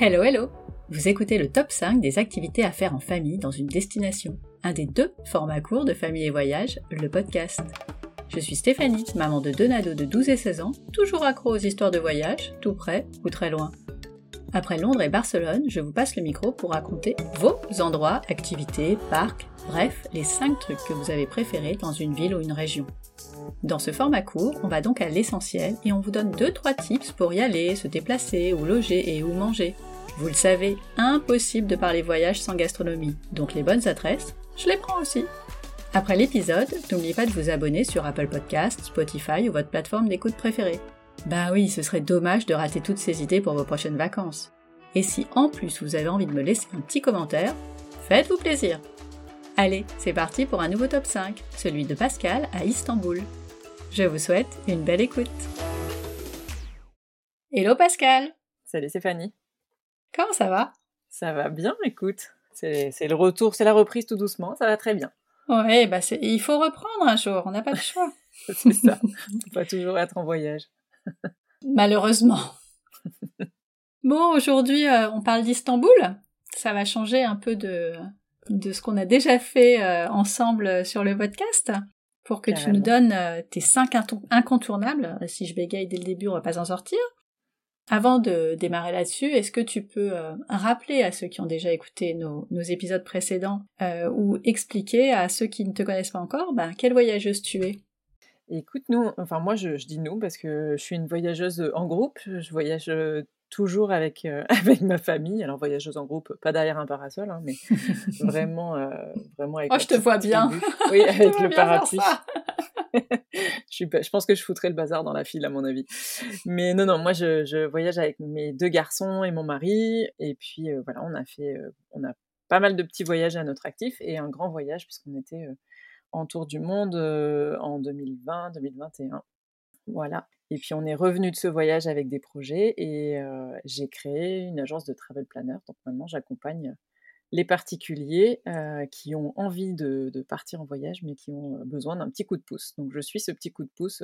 Hello hello Vous écoutez le top 5 des activités à faire en famille dans une destination, un des deux formats courts de famille et voyage, le podcast. Je suis Stéphanie, maman de deux nados de 12 et 16 ans, toujours accro aux histoires de voyage, tout près ou très loin. Après Londres et Barcelone, je vous passe le micro pour raconter vos endroits, activités, parcs, bref, les 5 trucs que vous avez préférés dans une ville ou une région. Dans ce format court, on va donc à l'essentiel et on vous donne 2-3 tips pour y aller, se déplacer, ou loger et où manger. Vous le savez, impossible de parler voyage sans gastronomie, donc les bonnes adresses, je les prends aussi. Après l'épisode, n'oubliez pas de vous abonner sur Apple Podcasts, Spotify ou votre plateforme d'écoute préférée. Bah oui, ce serait dommage de rater toutes ces idées pour vos prochaines vacances. Et si en plus vous avez envie de me laisser un petit commentaire, faites-vous plaisir. Allez, c'est parti pour un nouveau top 5, celui de Pascal à Istanbul. Je vous souhaite une belle écoute. Hello Pascal Salut Stéphanie. Comment ça va? Ça va bien, écoute. C'est le retour, c'est la reprise tout doucement, ça va très bien. Ouais, bah il faut reprendre un jour, on n'a pas de choix. c'est ça, on peut pas toujours être en voyage. Malheureusement. bon, aujourd'hui, euh, on parle d'Istanbul. Ça va changer un peu de, de ce qu'on a déjà fait euh, ensemble sur le podcast pour que tu nous donnes euh, tes cinq incontournables. Si je bégaye dès le début, on va pas s'en sortir. Avant de démarrer là-dessus, est-ce que tu peux rappeler à ceux qui ont déjà écouté nos, épisodes précédents ou expliquer à ceux qui ne te connaissent pas encore ben, quelle voyageuse tu es? Écoute, nous, enfin moi je, dis nous parce que je suis une voyageuse en groupe, je voyage toujours avec, avec ma famille, alors voyageuse en groupe, pas derrière un parasol, hein, mais vraiment, vraiment avec Oh, je te vois bien. Oui, avec le parapluie. je, pense que je foutrais le bazar dans la file, à mon avis. Mais non, non, moi, je, voyage avec mes deux garçons et mon mari. Et puis, voilà, on a fait, on a pas mal de petits voyages à notre actif et un grand voyage puisqu'on était en tour du monde en 2020-2021. Voilà. Et puis on est revenu de ce voyage avec des projets et j'ai créé une agence de travel planner. Donc maintenant j'accompagne les particuliers qui ont envie de, partir en voyage mais qui ont besoin d'un petit coup de pouce. Donc je suis ce petit coup de pouce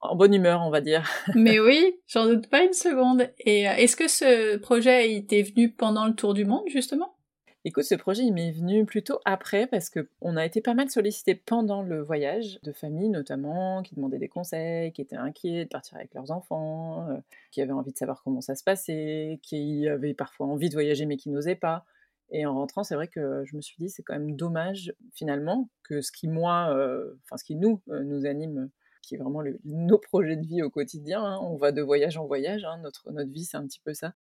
en bonne humeur, on va dire. mais oui, j'en doute pas une seconde. Et est-ce que ce projet était venu pendant le tour du monde justement? Écoute, ce projet, il m'est venu plutôt après parce qu'on a été pas mal sollicité pendant le voyage, de familles notamment, qui demandaient des conseils, qui étaient inquiets de partir avec leurs enfants, euh, qui avaient envie de savoir comment ça se passait, qui avaient parfois envie de voyager mais qui n'osaient pas. Et en rentrant, c'est vrai que je me suis dit, c'est quand même dommage finalement que ce qui, moi, euh, enfin ce qui nous, euh, nous anime, qui est vraiment nos projets de vie au quotidien, hein, on va de voyage en voyage, hein, notre, notre vie, c'est un petit peu ça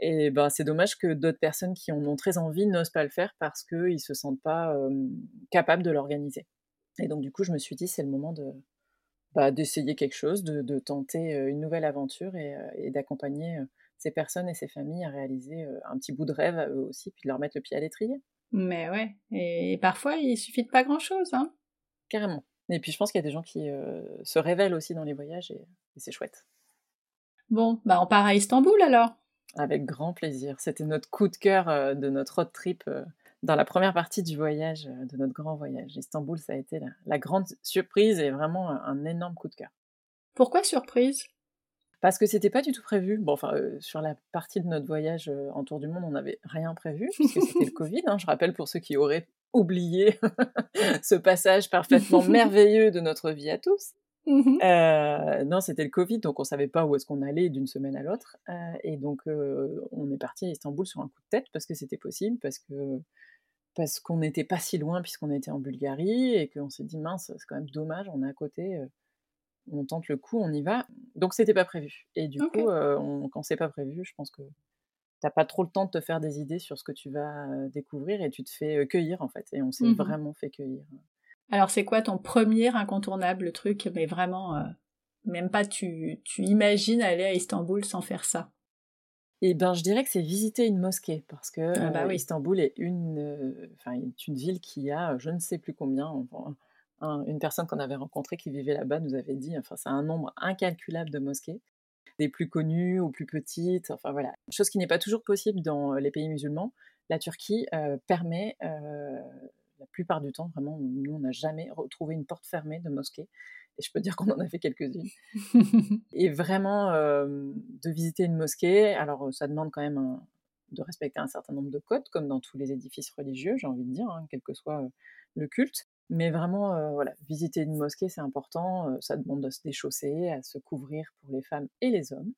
et ben, c'est dommage que d'autres personnes qui en ont très envie n'osent pas le faire parce qu'ils ne se sentent pas capables de l'organiser. Et donc, du coup, je me suis dit, c'est le moment de, bah, d'essayer quelque chose, de, tenter une nouvelle aventure et, d'accompagner ces personnes et ces familles à réaliser un petit bout de rêve à eux aussi, puis de leur mettre le pied à l'étrier. Mais ouais, et, parfois, il suffit de pas grand-chose. Hein. Carrément. Et puis, je pense qu'il y a des gens qui se révèlent aussi dans les voyages et, et c'est chouette. Bon, bah on part à Istanbul alors avec grand plaisir. C'était notre coup de cœur euh, de notre road trip euh, dans la première partie du voyage, de notre grand voyage. Istanbul, ça a été la, grande surprise et vraiment un, énorme coup de cœur. Pourquoi surprise? Parce que c'était pas du tout prévu. Bon, enfin, sur la partie de notre voyage en tour du monde, on n'avait rien prévu, puisque c'était le Covid. Hein. je rappelle pour ceux qui auraient oublié ce passage parfaitement merveilleux de notre vie à tous. Mmh euh, non, c'était le Covid, donc on savait pas où est-ce qu'on allait d'une semaine à l'autre. Euh, et donc, euh, on est parti à Istanbul sur un coup de tête parce que c'était possible, parce que parce qu'on n'était pas si loin puisqu'on était en Bulgarie et qu'on s'est dit mince, c'est quand même dommage, on est à côté, on tente le coup, on y va. Donc c'était pas prévu. Et du coup, on, quand c'est pas prévu, je pense que t'as pas trop le temps de te faire des idées sur ce que tu vas découvrir et tu te fais cueillir en fait. Et on s'est mmh vraiment fait cueillir. Alors c'est quoi ton premier incontournable truc, mais vraiment, euh, même pas tu, tu imagines aller à Istanbul sans faire ça? Eh ben, je dirais que c'est visiter une mosquée, parce que ah bah euh, Istanbul est une, euh, est une ville qui a je ne sais plus combien, une personne qu'on avait rencontrée qui vivait là-bas nous avait dit, enfin c'est un nombre incalculable de mosquées, des plus connues aux plus petites, enfin voilà, chose qui n'est pas toujours possible dans les pays musulmans. La Turquie permet la plupart du temps, vraiment, nous, on n'a jamais retrouvé une porte fermée de mosquée. Et je peux dire qu'on en a fait quelques-unes. et vraiment, euh, de visiter une mosquée, alors ça demande quand même de respecter un certain nombre de codes, comme dans tous les édifices religieux, j'ai envie de dire, hein, quel que soit le culte. Mais vraiment, euh, voilà, visiter une mosquée, c'est important. Euh, ça demande de se déchausser, à se couvrir pour les femmes et les hommes.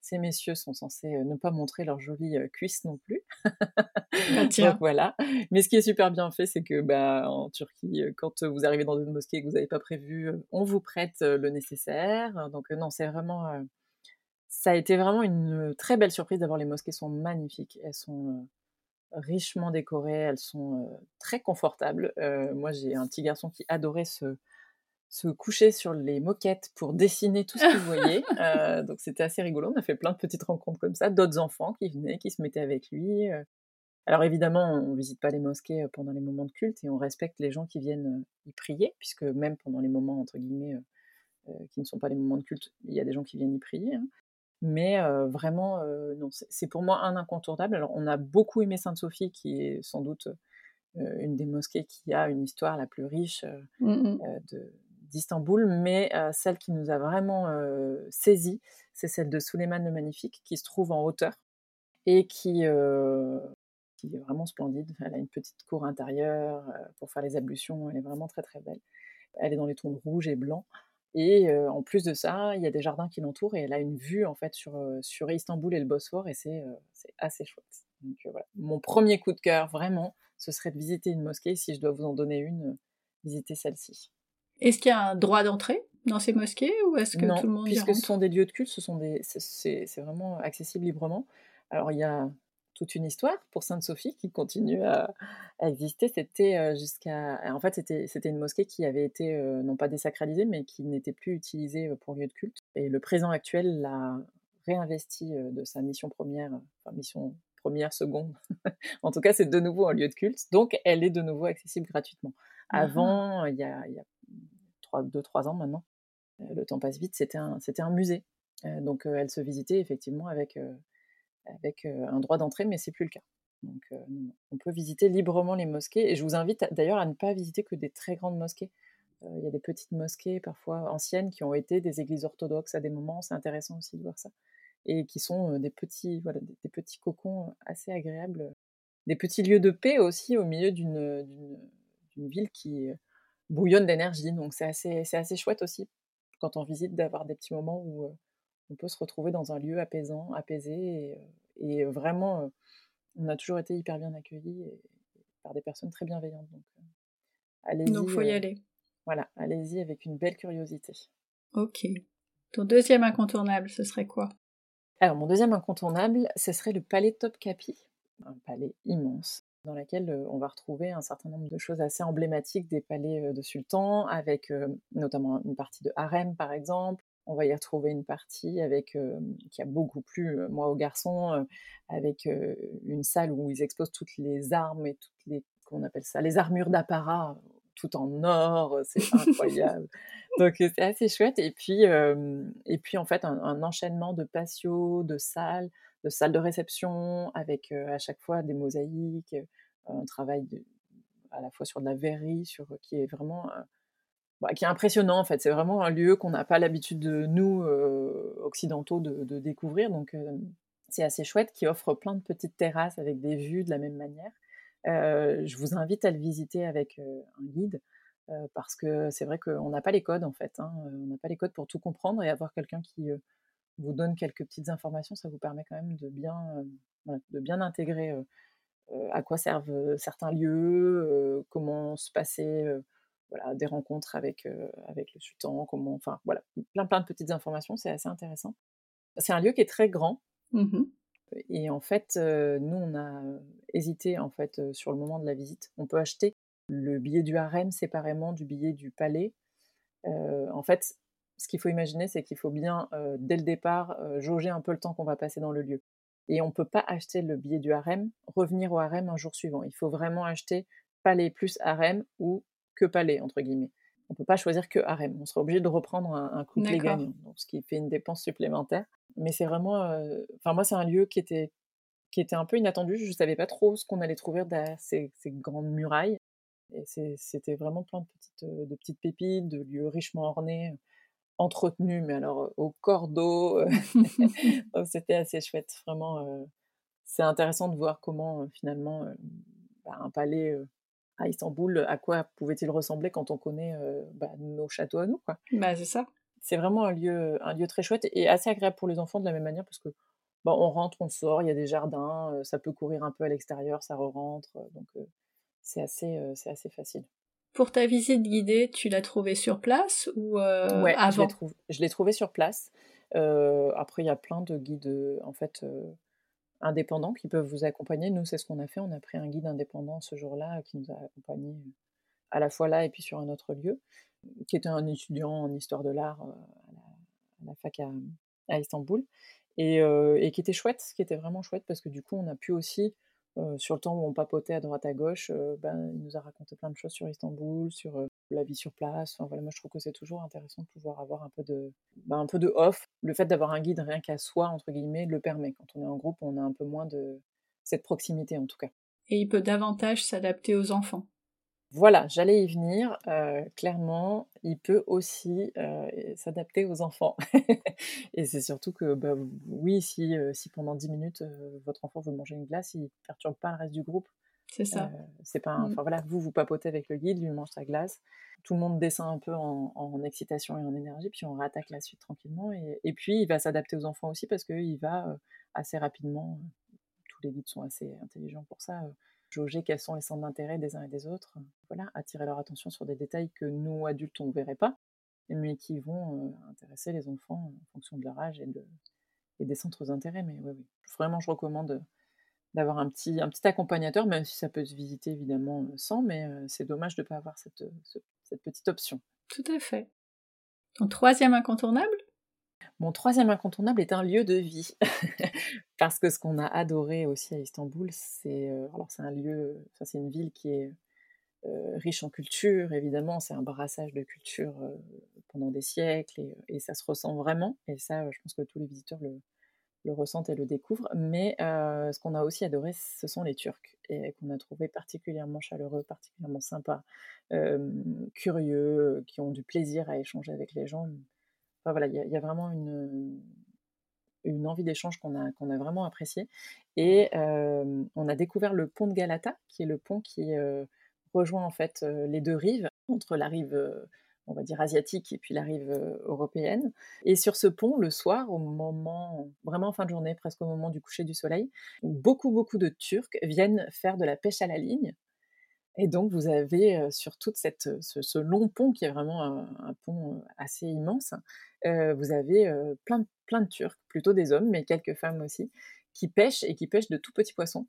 Ces messieurs sont censés euh, ne pas montrer leurs jolies cuisses non plus. Ah, Donc voilà. Mais ce qui est super bien fait, c'est que bah, en Turquie, quand vous arrivez dans une mosquée que vous n'avez pas prévu, on vous prête le nécessaire. Donc non, c'est vraiment... ça a été vraiment une très belle surprise d'avoir les mosquées sont magnifiques. Elles sont richement décorées, elles sont très confortables. moi, j'ai un petit garçon qui adorait se, se coucher sur les moquettes pour dessiner tout ce qu'il voyait. donc c'était assez rigolo. On a fait plein de petites rencontres comme ça, d'autres enfants qui venaient, qui se mettaient avec lui. Alors évidemment, on ne visite pas les mosquées pendant les moments de culte et on respecte les gens qui viennent y prier, puisque même pendant les moments entre guillemets qui ne sont pas les moments de culte, il y a des gens qui viennent y prier. Hein. Mais vraiment, non, c'est pour moi un incontournable. Alors, on a beaucoup aimé Sainte-Sophie, qui est sans doute une des mosquées qui a une histoire la plus riche mmh d'Istanbul, mais celle qui nous a vraiment saisi, c'est celle de Suleiman le Magnifique, qui se trouve en hauteur et qui, qui est vraiment splendide. Elle a une petite cour intérieure pour faire les ablutions, elle est vraiment très très belle. Elle est dans les tons rouge et blanc. Et en plus de ça, il y a des jardins qui l'entourent et elle a une vue en fait sur, sur Istanbul et le Bosphore et c'est assez chouette. Donc voilà. Mon premier coup de cœur, vraiment, ce serait de visiter une mosquée. Si je dois vous en donner une, visiter celle-ci. Est-ce qu'il y a un droit d'entrée dans ces mosquées ou est-ce que tout le monde puisque ce sont des lieux de culte, ce sont des, c'est vraiment accessible librement. Alors il y a toute une histoire pour Sainte-Sophie qui continue à, exister. C'était euh, jusqu'à. En fait, c'était une mosquée qui avait été, euh, non pas désacralisée, mais qui n'était plus utilisée euh, pour lieu de culte. Et le président actuel l'a réinvesti de sa mission première, enfin, mission première, seconde. en tout cas, c'est de nouveau un lieu de culte. Donc, elle est de nouveau accessible gratuitement. Ah. Avant, il y a, il y a 2-3 ans maintenant, le temps passe vite, c'était un, un musée. donc, elle se visitait effectivement avec avec un droit d'entrée, mais c'est plus le cas. Donc, on peut visiter librement les mosquées. Et je vous invite d'ailleurs à ne pas visiter que des très grandes mosquées. Il y a des petites mosquées, parfois anciennes, qui ont été des églises orthodoxes à des moments. C'est intéressant aussi de voir ça. Et qui sont des petits, voilà, des, petits cocons assez agréables. Des petits lieux de paix aussi au milieu d'une ville qui bouillonne d'énergie. Donc, c'est assez, assez chouette aussi quand on visite d'avoir des petits moments où on peut se retrouver dans un lieu apaisant, apaisé, et, vraiment, on a toujours été hyper bien accueillis par des personnes très bienveillantes. Donc, allez-y. Donc, faut y aller. Voilà, allez-y avec une belle curiosité. Ok. Ton deuxième incontournable, ce serait quoi? Alors, mon deuxième incontournable, ce serait le palais Topkapi, un palais immense dans lequel on va retrouver un certain nombre de choses assez emblématiques des palais de sultans, avec notamment une partie de harem par exemple, on va y retrouver une partie avec qui a beaucoup plu moi aux garçons avec une salle où ils exposent toutes les armes et toutes les qu'on appelle ça les armures d'apparat tout en or c'est incroyable. Donc c'est assez chouette et puis et puis en fait un, enchaînement de patios de salles de salles de réception avec à chaque fois des mosaïques un travail à la fois sur de la verrerie sur qui est vraiment bah, qui est impressionnant en fait. C'est vraiment un lieu qu'on n'a pas l'habitude de nous euh, occidentaux de, découvrir, donc euh, c'est assez chouette, qui offre plein de petites terrasses avec des vues de la même manière. Euh, je vous invite à le visiter avec un guide parce que c'est vrai qu'on n'a pas les codes en fait. Hein. On n'a pas les codes pour tout comprendre et avoir quelqu'un qui vous donne quelques petites informations, ça vous permet quand même de bien, de bien intégrer à quoi servent certains lieux, comment se passer voilà, des rencontres avec, avec le sultan, comment, enfin voilà, plein plein de petites informations, c'est assez intéressant. C'est un lieu qui est très grand. Mmh et en fait, nous, on a hésité en fait sur le moment de la visite. On peut acheter le billet du harem séparément du billet du palais. en fait, ce qu'il faut imaginer, c'est qu'il faut bien, dès le départ, jauger un peu le temps qu'on va passer dans le lieu. Et on ne peut pas acheter le billet du harem, revenir au harem un jour suivant. Il faut vraiment acheter palais plus harem ou que palais, entre guillemets. On ne peut pas choisir que harem. On sera obligé de reprendre un, un couplet gagnant, donc, ce qui fait une dépense supplémentaire. Mais c'est vraiment. Euh, enfin, moi, c'est un lieu qui était, qui était un peu inattendu. Je ne savais pas trop ce qu'on allait trouver derrière ces, grandes murailles. Et c'était vraiment plein de petites, euh, de petites pépites, de lieux richement ornés, entretenus, mais alors au cordeau. c'était assez chouette, vraiment. c'est intéressant de voir comment finalement bah, un palais à Istanbul, à quoi pouvait-il ressembler quand on connaît bah, nos châteaux à nous quoi. Bah, c'est ça. C'est vraiment un lieu, un lieu très chouette et assez agréable pour les enfants de la même manière parce que bah, on rentre, on sort, il y a des jardins, ça peut courir un peu à l'extérieur, ça re-rentre, donc c'est assez, c'est assez facile. Pour ta visite guidée, tu l'as trouvée sur place ou avant? Je l'ai trouvée sur place. après, il y a plein de guides en fait indépendants qui peuvent vous accompagner. Nous, c'est ce qu'on a fait. On a pris un guide indépendant ce jour-là qui nous a accompagnés à la fois là et puis sur un autre lieu, qui était un étudiant en histoire de l'art à, la, fac à Istanbul et, qui était chouette, qui était vraiment chouette parce que du coup on a pu aussi sur le temps où on papotait à droite à gauche, ben, il nous a raconté plein de choses sur Istanbul, sur la vie sur place. Enfin, voilà, moi je trouve que c'est toujours intéressant de pouvoir avoir un peu de, ben, un peu de off. Le fait d'avoir un guide rien qu'à soi entre guillemets le permet. Quand on est en groupe, on a un peu moins de cette proximité en tout cas. Et il peut davantage s'adapter aux enfants. Voilà, j'allais y venir. clairement, il peut aussi s'adapter aux enfants. et c'est surtout que, bah, oui, si, si pendant 10 minutes, votre enfant veut manger une glace, il ne perturbe pas le reste du groupe. C'est ça. c'est pas mmh. Enfin voilà, vous, vous papotez avec le guide, lui mange sa glace. Tout le monde descend un peu en, excitation et en énergie, puis on réattaque la suite tranquillement. Et, et puis, il va s'adapter aux enfants aussi parce qu'il va assez rapidement, tous les guides sont assez intelligents pour ça, jauger quels sont les centres d'intérêt des uns et des autres, voilà, attirer leur attention sur des détails que nous, adultes, on ne verrait pas, mais qui vont euh, intéresser les enfants en fonction de leur âge et, de, et des centres d'intérêt. Mais oui, oui, vraiment, je recommande d'avoir un petit, un petit accompagnateur, même si ça peut se visiter évidemment euh, sans, mais euh, c'est dommage de ne pas avoir cette, cette petite option. Tout à fait. Ton troisième incontournable? Mon troisième incontournable est un lieu de vie. Parce que ce qu'on a adoré aussi à Istanbul, c'est euh, alors c'est un lieu, c'est une ville qui est euh, riche en culture, évidemment, c'est un brassage de culture euh, pendant des siècles et, ça se ressent vraiment. Et ça, je pense que tous les visiteurs le, le ressentent et le découvrent. Mais ce qu'on a aussi adoré, ce sont les Turcs et qu'on a trouvé particulièrement chaleureux, particulièrement sympas, curieux, qui ont du plaisir à échanger avec les gens voilà, il y, a vraiment une, une envie d'échange qu'on a, qu'on a vraiment appréciée. Et on a découvert le pont de Galata, qui est le pont qui rejoint en fait les deux rives, entre la rive, on va dire, asiatique et puis la rive européenne. Et sur ce pont, le soir, au moment, vraiment en fin de journée, presque au moment du coucher du soleil, beaucoup, beaucoup de Turcs viennent faire de la pêche à la ligne. Et donc, vous avez sur tout cette, ce, long pont, qui est vraiment un, pont assez immense, vous avez plein, plein de Turcs, plutôt des hommes, mais quelques femmes aussi, qui pêchent et qui pêchent de tout petits poissons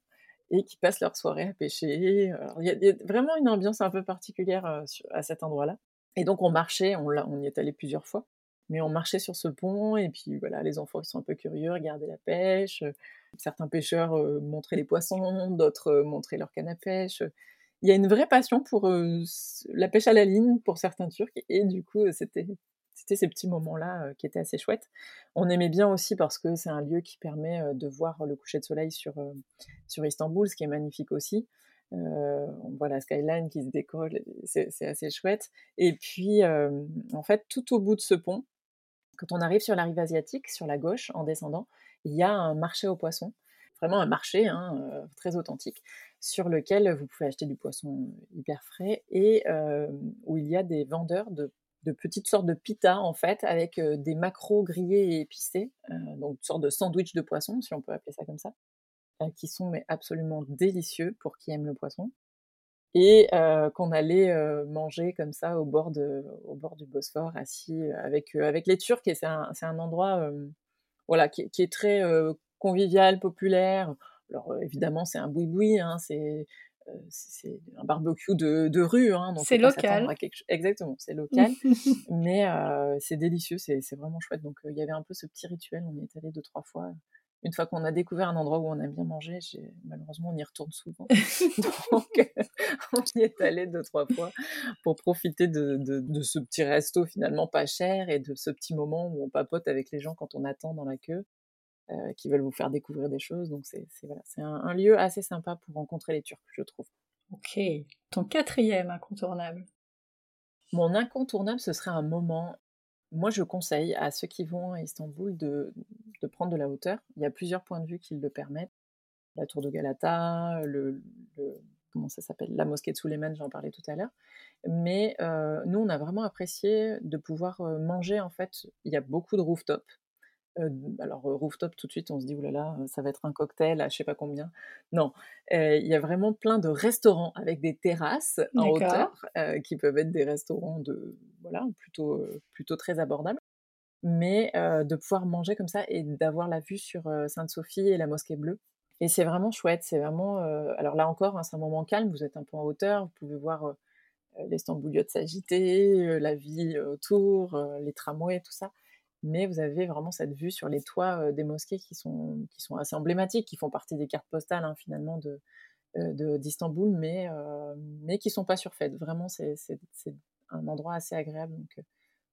et qui passent leur soirée à pêcher. Il y, a vraiment une ambiance un peu particulière à cet endroit-là. Et donc, on marchait, on, y est allé plusieurs fois, mais on marchait sur ce pont, et puis voilà, les enfants ils sont un peu curieux, regardaient la pêche. Certains pêcheurs montraient les poissons, d'autres montraient leur canne à pêche il y a une vraie passion pour la pêche à la ligne pour certains Turcs et du coup c'était ces petits moments-là qui étaient assez chouettes. On aimait bien aussi parce que c'est un lieu qui permet de voir le coucher de soleil sur Istanbul, ce qui est magnifique aussi. On voit la skyline qui se décolle, c'est assez chouette. Et puis, en fait, tout au bout de ce pont, quand on arrive sur la rive asiatique, sur la gauche, en descendant, il y a un marché aux poissons vraiment un marché hein, euh, très authentique sur lequel vous pouvez acheter du poisson hyper frais et euh, où il y a des vendeurs de, petites sortes de pita en fait avec euh, des macros grillés et épicés, donc une sorte de sandwich de poisson si on peut appeler ça comme ça, qui sont mais absolument délicieux pour qui aime le poisson et qu'on allait manger comme ça au bord, de, au bord du Bosphore, assis avec, avec les Turcs. Et c'est un, un, endroit voilà, qui, qui, est très convivial, populaire. Alors évidemment, c'est un boui-boui, hein, c'est un barbecue de, de rue. Hein, c'est local. Exactement, c'est local. mais c'est délicieux, c'est vraiment chouette. Donc il y avait un peu ce petit rituel, on y est allé deux, trois fois. Une fois qu'on a découvert un endroit où on aime bien manger, malheureusement on y retourne souvent. Donc on y est allé deux, trois fois pour profiter de, de, de, ce petit resto finalement pas cher et de ce petit moment où on papote avec les gens quand on attend dans la queue. Euh, qui veulent vous faire découvrir des choses. Donc c'est voilà, un, un lieu assez sympa pour rencontrer les Turcs, je trouve. Ok. Ton quatrième incontournable? Mon incontournable, ce serait un moment. Moi, je conseille à ceux qui vont à Istanbul de, prendre de la hauteur. Il y a plusieurs points de vue qui le permettent. la tour de Galata, comment ça s'appelle, la mosquée de Suleiman, j'en parlais tout à l'heure. Mais nous, on a vraiment apprécié de pouvoir manger. En fait, il y a beaucoup de rooftop. alors rooftop, tout de suite, on se dit oulala, là, ça va être un cocktail à je sais pas combien. Non, il y a vraiment plein de restaurants avec des terrasses en hauteur qui peuvent être des restaurants de voilà plutôt plutôt très abordables mais de pouvoir manger comme ça et d'avoir la vue sur Sainte-Sophie et la mosquée bleue. Et c'est vraiment chouette, c'est vraiment... alors là encore, hein, c'est un moment calme, vous êtes un peu en hauteur, vous pouvez voir les s'agiter, la vie autour, les tramways, tout ça. Mais vous avez vraiment cette vue sur les toits des mosquées qui sont, qui sont assez emblématiques, qui font partie des cartes postales hein, finalement de, d'Istanbul, mais, mais qui sont pas surfaites. Vraiment, c'est, un endroit assez agréable. Donc,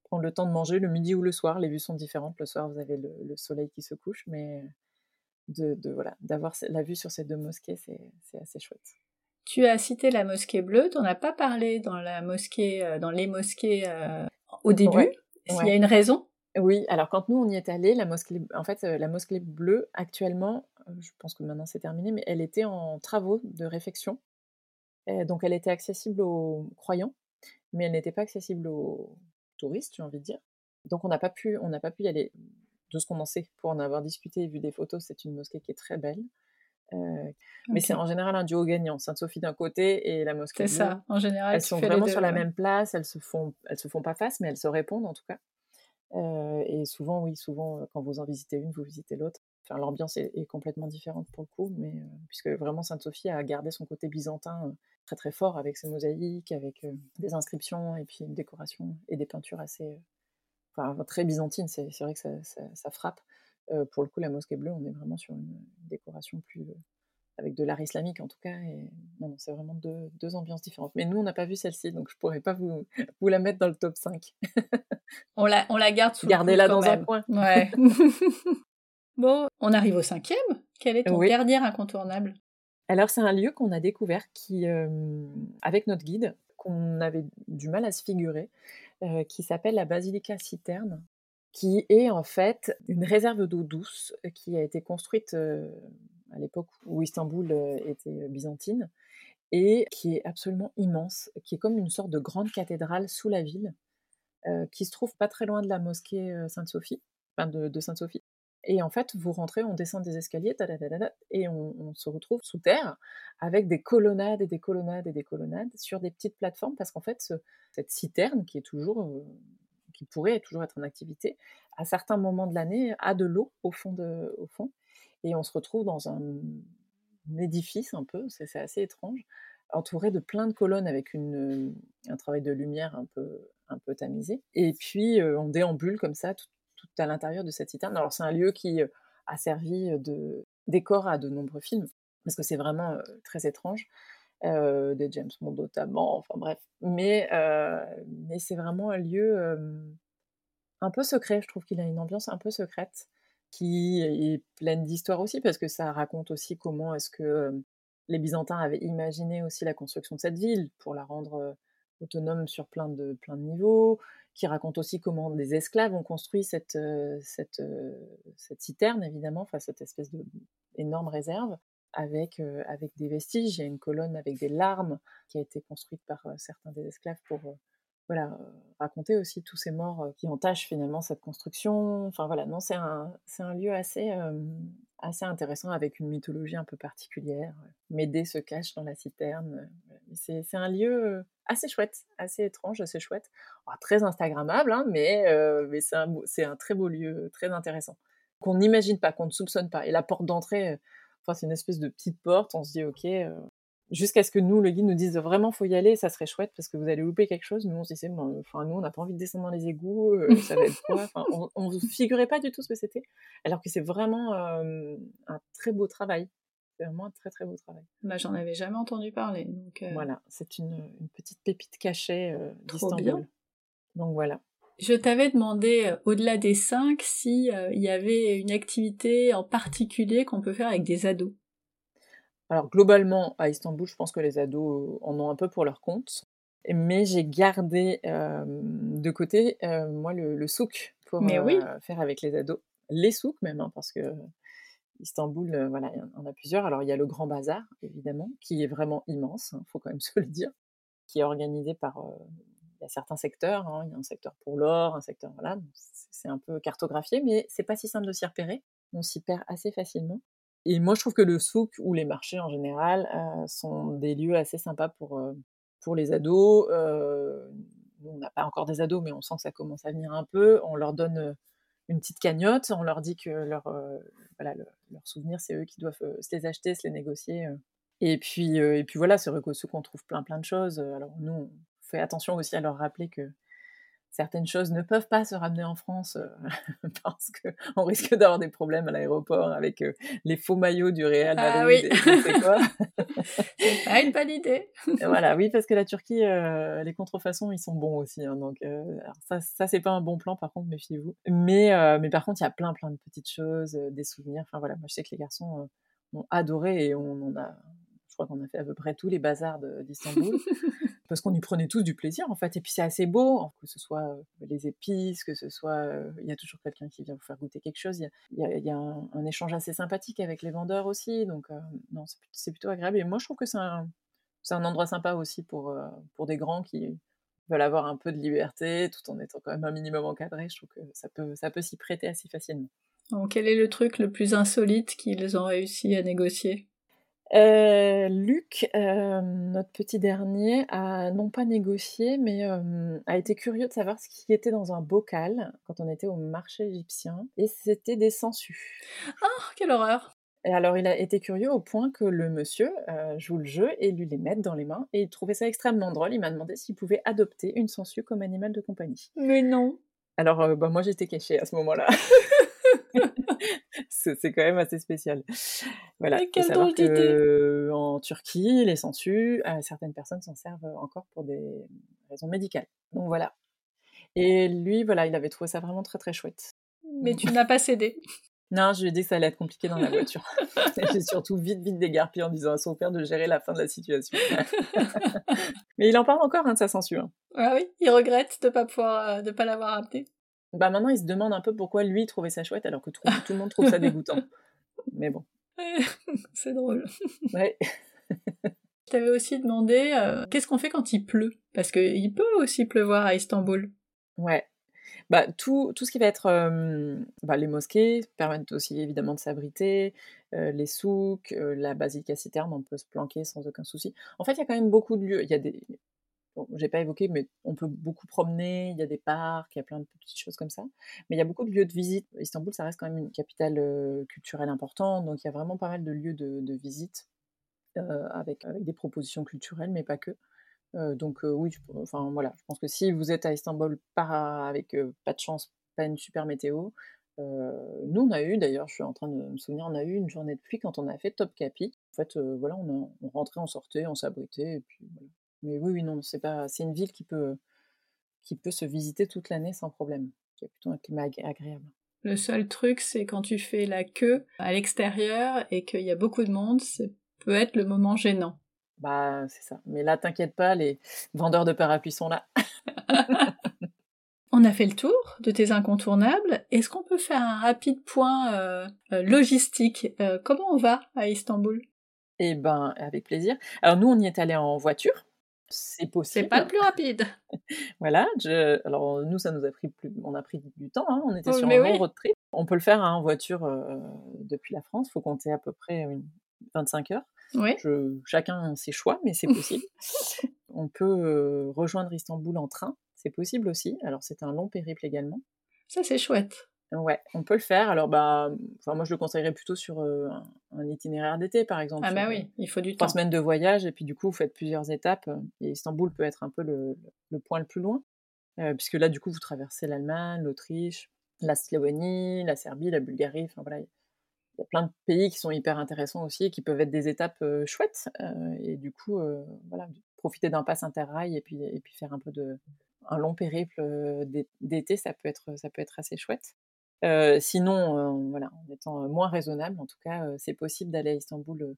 prendre le temps de manger le midi ou le soir. Les vues sont différentes. Le soir, vous avez le, soleil qui se couche, mais de, voilà, d'avoir la vue sur ces deux mosquées, c'est assez chouette. Tu as cité la mosquée bleue, tu n'en as pas parlé dans la mosquée, dans les mosquées euh, au début. S'il y a une raison? Oui, alors quand nous on y est allé, la mosquée, en fait, euh, la mosquée bleue actuellement, je pense que maintenant c'est terminé, mais elle était en travaux de réfection. donc elle était accessible aux croyants, mais elle n'était pas accessible aux, touristes, j'ai envie de dire. Donc on n'a pas pu, on n'a pas pu y aller. De ce qu'on en sait, pour en avoir discuté et vu des photos, c'est une mosquée qui est très belle. Euh, mais c'est en général un duo gagnant. Sainte-Sophie d'un côté et la mosquée. C'est ça, en général. Elles sont vraiment sur la même place. Elles se font, elles se font pas face, mais elles se répondent en tout cas. Et souvent, oui, souvent, quand vous en visitez une, vous visitez l'autre. Enfin, l'ambiance est, complètement différente pour le coup, mais puisque vraiment Sainte-Sophie a gardé son côté byzantin très très fort avec ses mosaïques, avec des inscriptions et puis une décoration et des peintures assez, enfin très byzantines. C'est vrai que ça, frappe. pour le coup, la mosquée bleue, on est vraiment sur une, décoration plus avec de l'art islamique en tout cas. Et non, non c'est vraiment deux, deux, ambiances différentes. Mais nous, on n'a pas vu celle-ci, donc je pourrais pas vous, vous la mettre dans le top 5. on, la, on la garde sous Gardez-la dans un coin. Ouais. bon, on arrive au cinquième. Quel est ton dernier incontournable? Alors c'est un lieu qu'on a découvert qui, avec notre guide, qu'on avait du mal à se figurer, qui s'appelle la Basilica Citerne, qui est en fait une réserve d'eau douce qui a été construite à l'époque où Istanbul était byzantine et qui est absolument immense, qui est comme une sorte de grande cathédrale sous la ville, qui se trouve pas très loin de la mosquée Sainte-Sophie, enfin de Sainte-Sophie. Et en fait, vous rentrez, on descend des escaliers, et on, se retrouve sous terre avec des colonnades et des colonnades et des colonnades sur des petites plateformes, parce qu'en fait, cette citerne qui est toujours, euh, qui pourrait toujours être en activité, à certains moments de l'année, a de l'eau au fond au fond, et on se retrouve dans un, édifice un peu, c'est assez étrange, entouré de plein de colonnes avec un travail de lumière un peu, tamisé, et puis euh, on déambule comme ça tout, à l'intérieur de cette citerne. Alors c'est un lieu qui euh, a servi de décor à de nombreux films, parce que c'est vraiment euh, très étrange, euh, des James Bond notamment, enfin bref. Mais c'est vraiment un lieu un peu secret, je trouve qu'il a une ambiance un peu secrète, qui est pleine d'histoire aussi, parce que ça raconte aussi comment est-ce que les Byzantins avaient imaginé aussi la construction de cette ville pour la rendre autonome sur plein de, plein de niveaux, qui raconte aussi comment des esclaves ont construit cette, cette, cette citerne, évidemment, enfin cette espèce d'énorme réserve, avec, avec des vestiges. Il y a une colonne avec des larmes qui a été construite par certains des esclaves pour voilà, raconter aussi tous ces morts qui entachent finalement cette construction. Enfin voilà, non, c'est un, c'est un lieu assez, assez intéressant avec une mythologie un peu particulière. Médée se cache dans la citerne. C'est, c'est un lieu assez chouette, assez étrange, assez chouette. très Instagrammable, hein, mais, mais c'est, un, c'est un très beau lieu, très intéressant. Qu'on n'imagine pas, qu'on ne soupçonne pas. Et la porte d'entrée, enfin, c'est une espèce de petite porte, on se dit, ok, jusqu'à ce que nous, le guide, nous dise vraiment faut y aller, ça serait chouette parce que vous allez louper quelque chose. Nous, on se disait, enfin, nous, on n'a pas envie de descendre dans les égouts, euh, ça va être quoi? On ne figurait pas du tout ce que c'était, alors que c'est vraiment euh, un très beau travail. C'est vraiment un très très beau travail. Bah, j'en avais jamais entendu parler. Donc euh, Voilà, c'est une, petite pépite cachée d'Istanbul. Donc voilà. Je t'avais demandé, au-delà des cinq, s'il il y avait une activité en particulier qu'on peut faire avec des ados. Alors globalement, à Istanbul, je pense que les ados en ont un peu pour leur compte. Mais j'ai gardé de côté, moi, le, souk pour faire avec les ados. Les souks même, hein, parce que Istanbul, voilà, il y en a plusieurs. Alors, il y a le Grand Bazar, évidemment, qui est vraiment immense, il hein, faut quand même se le dire, qui est organisé par. il y a certains secteurs, hein. il y a un secteur pour l'or, un secteur. Voilà, c'est un peu cartographié, mais c'est pas si simple de s'y repérer. On s'y perd assez facilement. Et moi, je trouve que le souk ou les marchés en général sont des lieux assez sympas pour, pour les ados. nous, on n'a pas encore des ados, mais on sent que ça commence à venir un peu. On leur donne une petite cagnotte, on leur dit que leur, voilà, leur souvenir, c'est eux qui doivent se les acheter, se les négocier. Et puis, et puis voilà, c'est vrai qu'au souk, on trouve plein plein de choses. Alors nous, on fait attention aussi à leur rappeler que certaines choses ne peuvent pas se ramener en France euh, parce qu'on risque d'avoir des problèmes à l'aéroport avec euh, les faux maillots du Real ah Madrid oui. et quoi. C'est pas une bonne idée. voilà, oui, parce que la Turquie, euh, les contrefaçons, ils sont bons aussi. Hein, donc ça, ça c'est pas un bon plan, par contre, méfiez-vous. Mais, mais par contre, il y a plein, plein de petites choses, des souvenirs. Enfin voilà, moi je sais que les garçons ont adoré et on en a je crois qu'on a fait à peu près tous les bazars d'Istanbul, parce qu'on y prenait tous du plaisir en fait. Et puis c'est assez beau, que ce soit les épices, que ce soit. Il y a toujours quelqu'un qui vient vous faire goûter quelque chose. Il y a, un, échange assez sympathique avec les vendeurs aussi. Donc non, c'est plutôt agréable. Et moi je trouve que c'est un, endroit sympa aussi pour, pour des grands qui veulent avoir un peu de liberté tout en étant quand même un minimum encadré. Je trouve que ça peut, ça peut s'y prêter assez facilement. Quel est le truc le plus insolite qu'ils ont réussi à négocier? Euh, Luc, euh, notre petit dernier, a non pas négocié, mais euh, a été curieux de savoir ce qui était dans un bocal quand on était au marché égyptien, et c'était des sangsues. Oh, quelle horreur Et alors il a été curieux au point que le monsieur joue le jeu et lui les mette dans les mains, et il trouvait ça extrêmement drôle. Il m'a demandé s'il pouvait adopter une sangsue comme animal de compagnie. Mais non Alors bah, moi j'étais cachée à ce moment-là. c'est quand même assez spécial. Voilà. Quelle savoir que, en Turquie, les sangsues, euh, certaines personnes s'en servent encore pour des raisons médicales. Donc voilà. Et lui, voilà, il avait trouvé ça vraiment très très chouette. Mais tu n'as pas cédé. Non, je lui ai dit que ça allait être compliqué dans la voiture. J'ai surtout vite, vite dégarpé en disant à son père de gérer la fin de la situation. Mais il en parle encore hein, de sa censure. Ah oui, il regrette de ne pas pouvoir, euh, de pas l'avoir amené. Bah maintenant, il se demande un peu pourquoi lui trouvait ça chouette alors que tout, le monde trouve ça dégoûtant. Mais bon. C'est drôle. Ouais. Je t'avais aussi demandé euh, qu'est-ce qu'on fait quand il pleut? Parce qu'il peut aussi pleuvoir à Istanbul. Ouais. Bah, tout, tout ce qui va être. Euh, bah, les mosquées permettent aussi évidemment de s'abriter, euh, les souks, la basilique citerne, on peut se planquer sans aucun souci. En fait, il y a quand même beaucoup de lieux. Il y a des, bon, j'ai pas évoqué, mais on peut beaucoup promener, il y a des parcs, il y a plein de petites choses comme ça. Mais il y a beaucoup de lieux de visite. Istanbul, ça reste quand même une capitale culturelle importante, donc il y a vraiment pas mal de lieux de, visite avec, des propositions culturelles, mais pas que. donc oui, enfin voilà, je pense que si vous êtes à Istanbul pas avec pas de chance, pas une super météo, nous, on a eu, d'ailleurs, je suis en train de me souvenir, on a eu une journée de pluie quand on a fait Top Capi. En fait, voilà, on, on, rentrait, on sortait, on s'abritait, et puis voilà. Mais oui, oui, non, c'est pas, c'est une ville qui peut, qui peut se visiter toute l'année sans problème, qui a plutôt un climat agréable. Le seul truc, c'est quand tu fais la queue à l'extérieur et qu'il y a beaucoup de monde, ça peut être le moment gênant. Bah, c'est ça. Mais là, t'inquiète pas, les vendeurs de parapluies sont là. On a fait le tour de tes incontournables. Est-ce qu'on peut faire un rapide point euh, euh, logistique? Euh, Comment on va à Istanbul? Eh ben, avec plaisir. Alors nous, on y est allé en voiture. C'est possible. C'est pas le plus rapide. voilà. Je... Alors nous, ça nous a pris plus... on a pris du temps. Hein. On était oh, sur un long road trip. On peut le faire hein, en voiture euh, depuis la France. Il faut compter à peu près 25 heures. Oui. Je... Chacun ses choix, mais c'est possible. on peut euh, rejoindre Istanbul en train. C'est possible aussi. Alors c'est un long périple également. Ça c'est chouette. Ouais, on peut le faire. Alors, bah, enfin, moi, je le conseillerais plutôt sur euh, un, itinéraire d'été, par exemple. Ah, bah oui, il faut du temps. Trois semaines de voyage, et puis du coup, vous faites plusieurs étapes. Et Istanbul peut être un peu le, point le plus loin, euh, puisque là, du coup, vous traversez l'Allemagne, l'Autriche, la Slovénie, la Serbie, la Bulgarie. Enfin, voilà, il y a plein de pays qui sont hyper intéressants aussi, et qui peuvent être des étapes euh, chouettes. et du coup, voilà, profiter d'un pass interrail et puis, et puis faire un peu de un long périple d'été, ça peut être ça peut être assez chouette sinon, voilà, en étant moins raisonnable, en tout cas, c'est possible d'aller à Istanbul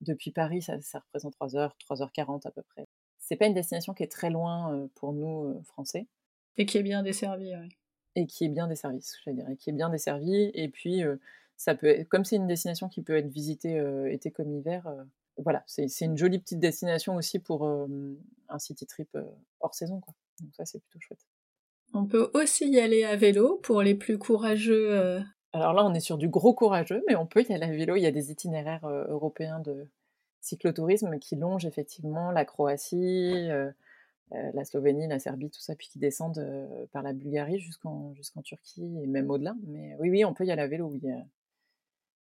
depuis Paris, ça, représente 3 heures, 3h40 à peu près. C'est pas une destination qui est très loin pour nous, Français. Et qui est bien desservie, oui. Et qui est bien desservie, je dire, et qui est bien desservie. Et puis, Ça peut être, comme c'est une destination qui peut être visitée été comme hiver, voilà, c'est une jolie petite destination aussi pour un city trip hors saison. Quoi. Donc ça, c'est plutôt chouette. On peut aussi y aller à vélo pour les plus courageux. Alors là, on est sur du gros courageux, mais on peut y aller à vélo. Il y a des itinéraires européens de cyclotourisme qui longent effectivement la Croatie, la Slovénie, la Serbie, tout ça, puis qui descendent par la Bulgarie jusqu'en jusqu'en Turquie et même au-delà. Mais oui, oui, on peut y aller à vélo. Oui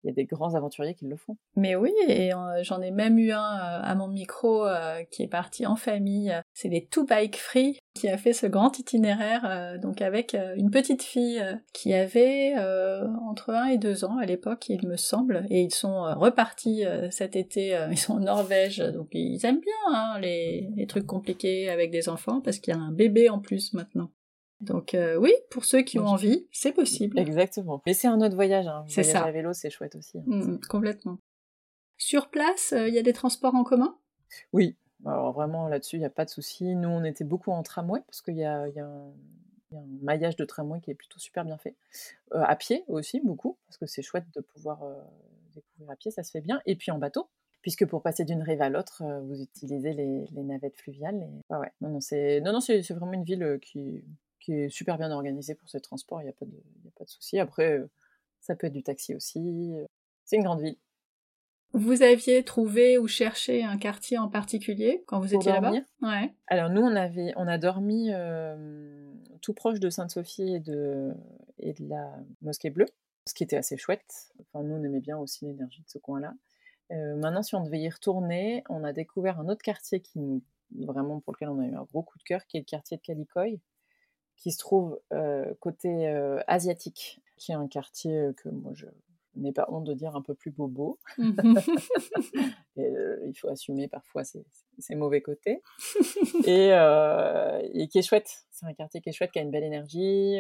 il y a des grands aventuriers qui le font. Mais oui, et euh, j'en ai même eu un euh, à mon micro euh, qui est parti en famille. C'est les Two Bike Free qui a fait ce grand itinéraire, donc avec une petite fille qui avait entre 1 et 2 ans à l'époque, il me semble, et ils sont repartis cet été, ils sont en Norvège, donc ils aiment bien hein, les, les trucs compliqués avec des enfants parce qu'il y a un bébé en plus maintenant. Donc euh, oui, pour ceux qui ont envie, c'est possible. Exactement. Mais c'est un autre voyage. Hein. C'est ça. à vélo, c'est chouette aussi. Hein. Mmh, complètement. Sur place, euh, il y a des transports en commun? Oui. Alors vraiment là-dessus, il n'y a pas de souci. Nous, on était beaucoup en tramway parce qu'il y, a, un, maillage de tramway qui est plutôt super bien fait. Euh, à pied aussi, beaucoup, parce que c'est chouette de pouvoir découvrir à pied, ça se fait bien. Et puis en bateau, puisque pour passer d'une rive à l'autre, vous utilisez les, navettes fluviales. Non, non, c'est non, vraiment une ville qui, est super bien organisé pour ces transports, il n'y a pas y a pas de souci. Après, euh, ça peut être du taxi aussi. Euh, c'est une grande ville. Vous aviez trouvé ou cherché un quartier en particulier quand vous étiez là-bas? Ouais. Alors nous, on avait, on a dormi euh, tout proche de Sainte-Sophie et de, et de la Mosquée Bleue, ce qui était assez chouette. Enfin, nous, on aimait bien aussi l'énergie de ce coin-là. maintenant, si on devait y retourner, on a découvert un autre quartier qui nous, vraiment pour lequel on a eu un gros coup de cœur, qui est le quartier de Calicoy, qui se trouve côté asiatique, qui est un quartier que moi je n'ai pas honte de dire un peu plus bobo. Mmh il faut assumer parfois ses, mauvais côtés. et, qui est chouette. C'est un quartier qui est chouette, qui a une belle énergie,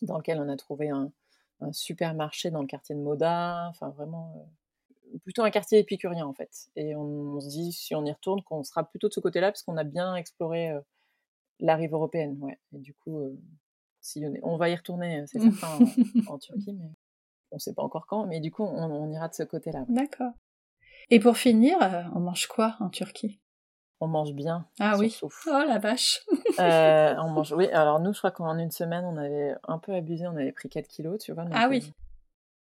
dans lequel on a trouvé un, un, supermarché dans le quartier de Moda. Enfin, vraiment, plutôt un quartier épicurien en fait. Et on, on, se dit, si on y retourne, qu'on sera plutôt de ce côté-là, parce qu'on a bien exploré la rive européenne, ouais. Et du coup, euh, on va y retourner, euh, c'est certain, en, Turquie, mais on ne sait pas encore quand. Mais du coup, on, ira de ce côté-là. D'accord. Et pour finir, euh, on mange quoi en Turquie? On mange bien. Ah oui. Oh la vache. on mange. Oui. Alors nous, je crois qu'en une semaine, on avait un peu abusé. On avait pris 4 kilos, tu vois. ah oui.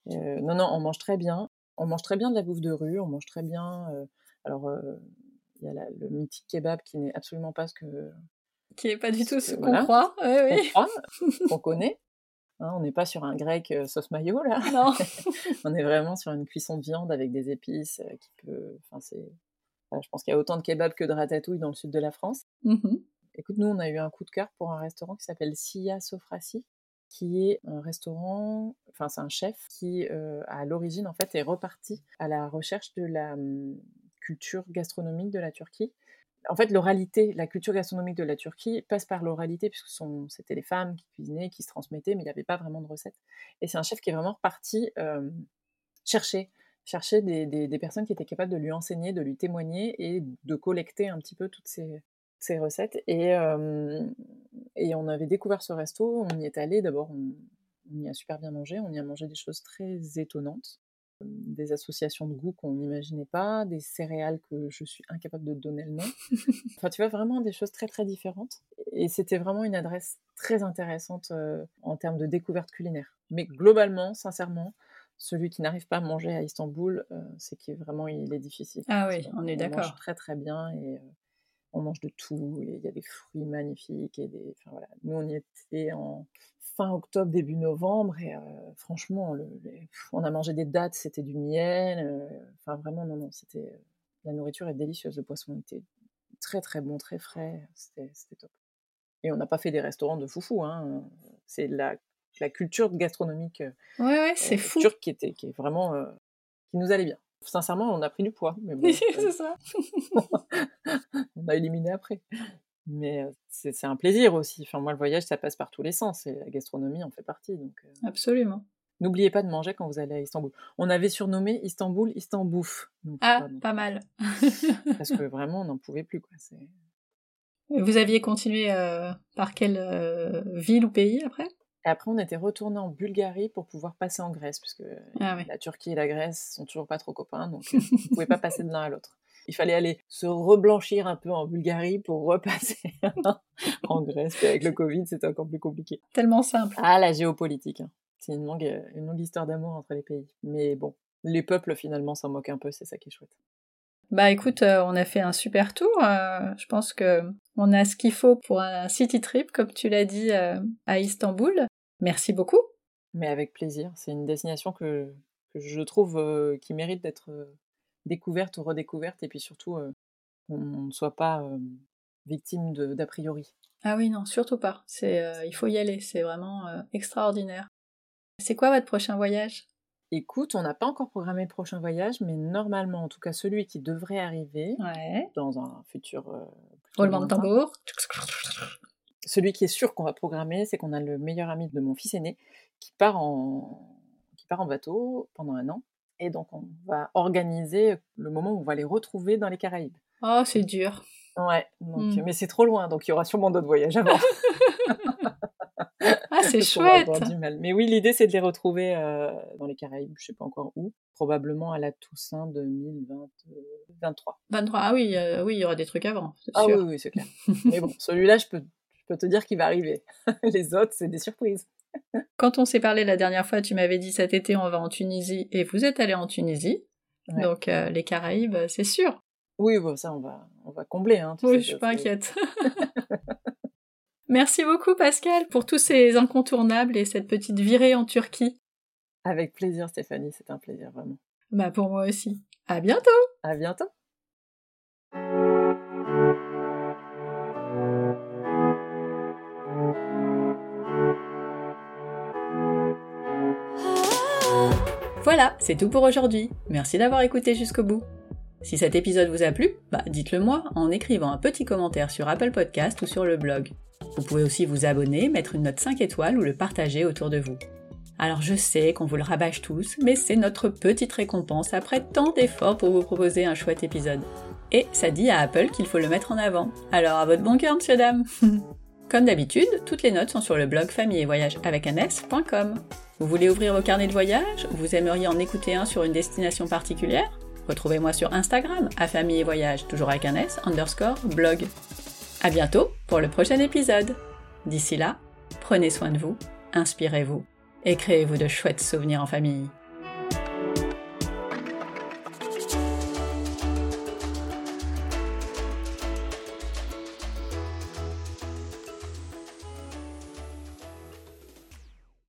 non, non, on mange très bien. On mange très bien de la bouffe de rue. On mange très bien. alors, il y a le mythique kebab qui n'est absolument pas ce que qui n'est pas du tout ce qu'on croit. qu'on connaît. Hein, on n'est pas sur un grec euh, sauce mayo là. Non. on est vraiment sur une cuisson de viande avec des épices euh, qui peut. Enfin, c'est. je pense qu'il y a autant de kebabs que de ratatouille dans le sud de la France. Mmh Écoute, nous, on a eu un coup de cœur pour un restaurant qui s'appelle Sia Sofrasi, qui est un restaurant, enfin c'est un chef qui, euh, à l'origine, en fait, est reparti à la recherche de la hum, culture gastronomique de la Turquie en fait, l'oralité, la culture gastronomique de la Turquie passe par l'oralité, puisque c'était les femmes qui cuisinaient, qui se transmettaient, mais il n'y avait pas vraiment de recettes. Et c'est un chef qui est vraiment reparti chercher, chercher des, personnes qui étaient capables de lui enseigner, de lui témoigner et de collecter un petit peu toutes ces, recettes. Et, et, on avait découvert ce resto, on y est allé, d'abord on y a super bien mangé, on y a mangé des choses très étonnantes des associations de goût qu'on n'imaginait pas, des céréales que je suis incapable de donner le nom. enfin, tu vois, vraiment des choses très très différentes. Et c'était vraiment une adresse très intéressante euh, en termes de découverte culinaire. Mais globalement, sincèrement, celui qui n'arrive pas à manger à Istanbul, euh, c'est qu'il vraiment il est difficile. Ah oui, on est d'accord. On mange très très bien et euh, on mange de tout. Il y a des fruits magnifiques et des. Enfin, voilà. Nous on y était en fin octobre, début novembre, et euh, franchement, on a mangé des dates, c'était du miel. Euh, enfin, vraiment, non, non, c'était. La nourriture est délicieuse, le poisson était très très bon, très frais, c'était top. Et on n'a pas fait des restaurants de foufou, hein. c'est la, la, culture gastronomique euh, ouais, ouais, c'est fou. turque qui, était, qui est vraiment. qui nous allait bien. Sincèrement, on a pris du poids. Mais bon, c'est ça. on a éliminé après. Mais c'est un plaisir aussi. Enfin, moi, le voyage, ça passe par tous les sens. Et la gastronomie en fait partie. Donc, Absolument. N'oubliez pas de manger quand vous allez à Istanbul. On avait surnommé Istanbul Istanbouf. ah, pas mal. parce que vraiment, on n'en pouvait plus. Quoi. Vous aviez continué par quelle ville ou pays après? Et après, on était retourné en Bulgarie pour pouvoir passer en Grèce, puisque Ah oui. la Turquie et la Grèce sont toujours pas trop copains, donc euh, on ne pouvait pas passer de l'un à l'autre. Il fallait aller se reblanchir un peu en Bulgarie pour repasser en Grèce. Puis avec le Covid, c'était encore plus compliqué. Tellement simple. Ah, la géopolitique. hein. C'est une longue, une longue histoire d'amour entre les pays. Mais bon, les peuples finalement s'en moquent un peu, c'est ça qui est chouette. Bah écoute, euh, on a fait un super tour. euh, je pense que on a ce qu'il faut pour un city trip, comme tu l'as dit, euh, à Istanbul. Merci beaucoup. Mais avec plaisir. C'est une destination que, que je trouve euh, qui mérite d'être découverte ou redécouverte. Et puis surtout, qu'on ne soit pas victime d'a priori. Ah oui, non, surtout pas. C'est, il faut y aller. C'est vraiment extraordinaire. C'est quoi votre prochain voyage? Écoute, on n'a pas encore programmé le prochain voyage, mais normalement, en tout cas celui qui devrait arriver Ouais. dans un futur euh, Roulement de tambour. Celui qui est sûr qu'on va programmer, c'est qu'on a le meilleur ami de mon fils aîné qui part en, qui part en bateau pendant un an. Et donc, on va organiser le moment où on va les retrouver dans les Caraïbes. Oh, c'est dur. Ouais, donc, Mm. mais c'est trop loin, donc il y aura sûrement d'autres voyages avant. Ah, c'est chouette. du mal. Mais oui, l'idée, c'est de les retrouver euh, dans les Caraïbes, je sais pas encore où, probablement à la Toussaint 2023. 23. Ah oui, euh, oui, il y aura des trucs avant, Ah sûr. oui, oui, c'est clair. mais bon, celui-là, je peux, je peux te dire qu'il va arriver. les autres, c'est des surprises. Quand on s'est parlé la dernière fois, tu m'avais dit cet été on va en Tunisie et vous êtes allé en Tunisie. Ouais. Donc euh, les Caraïbes, c'est sûr. Oui, bon, ça, on va, on va combler. Hein, Oui, sais, je suis pas inquiète. Merci beaucoup Pascal pour tous ces incontournables et cette petite virée en Turquie. Avec plaisir, Stéphanie, c'est un plaisir, vraiment. Bah pour moi aussi. À bientôt. À bientôt. Voilà, c'est tout pour aujourd'hui. Merci d'avoir écouté jusqu'au bout. Si cet épisode vous a plu, bah dites-le moi en écrivant un petit commentaire sur Apple Podcast ou sur le blog. Vous pouvez aussi vous abonner, mettre une note 5 étoiles ou le partager autour de vous. Alors je sais qu'on vous le rabâche tous, mais c'est notre petite récompense après tant d'efforts pour vous proposer un chouette épisode. Et ça dit à Apple qu'il faut le mettre en avant. Alors à votre bon cœur, monsieur dame Comme d'habitude, toutes les notes sont sur le blog famille et voyage avec un. Vous voulez ouvrir vos carnets de voyage? Vous aimeriez en écouter un sur une destination particulière? Retrouvez-moi sur Instagram, à famille et voyage, toujours avec un s, underscore, blog. À bientôt pour le prochain épisode. D'ici là, prenez soin de vous, inspirez-vous et créez-vous de chouettes souvenirs en famille.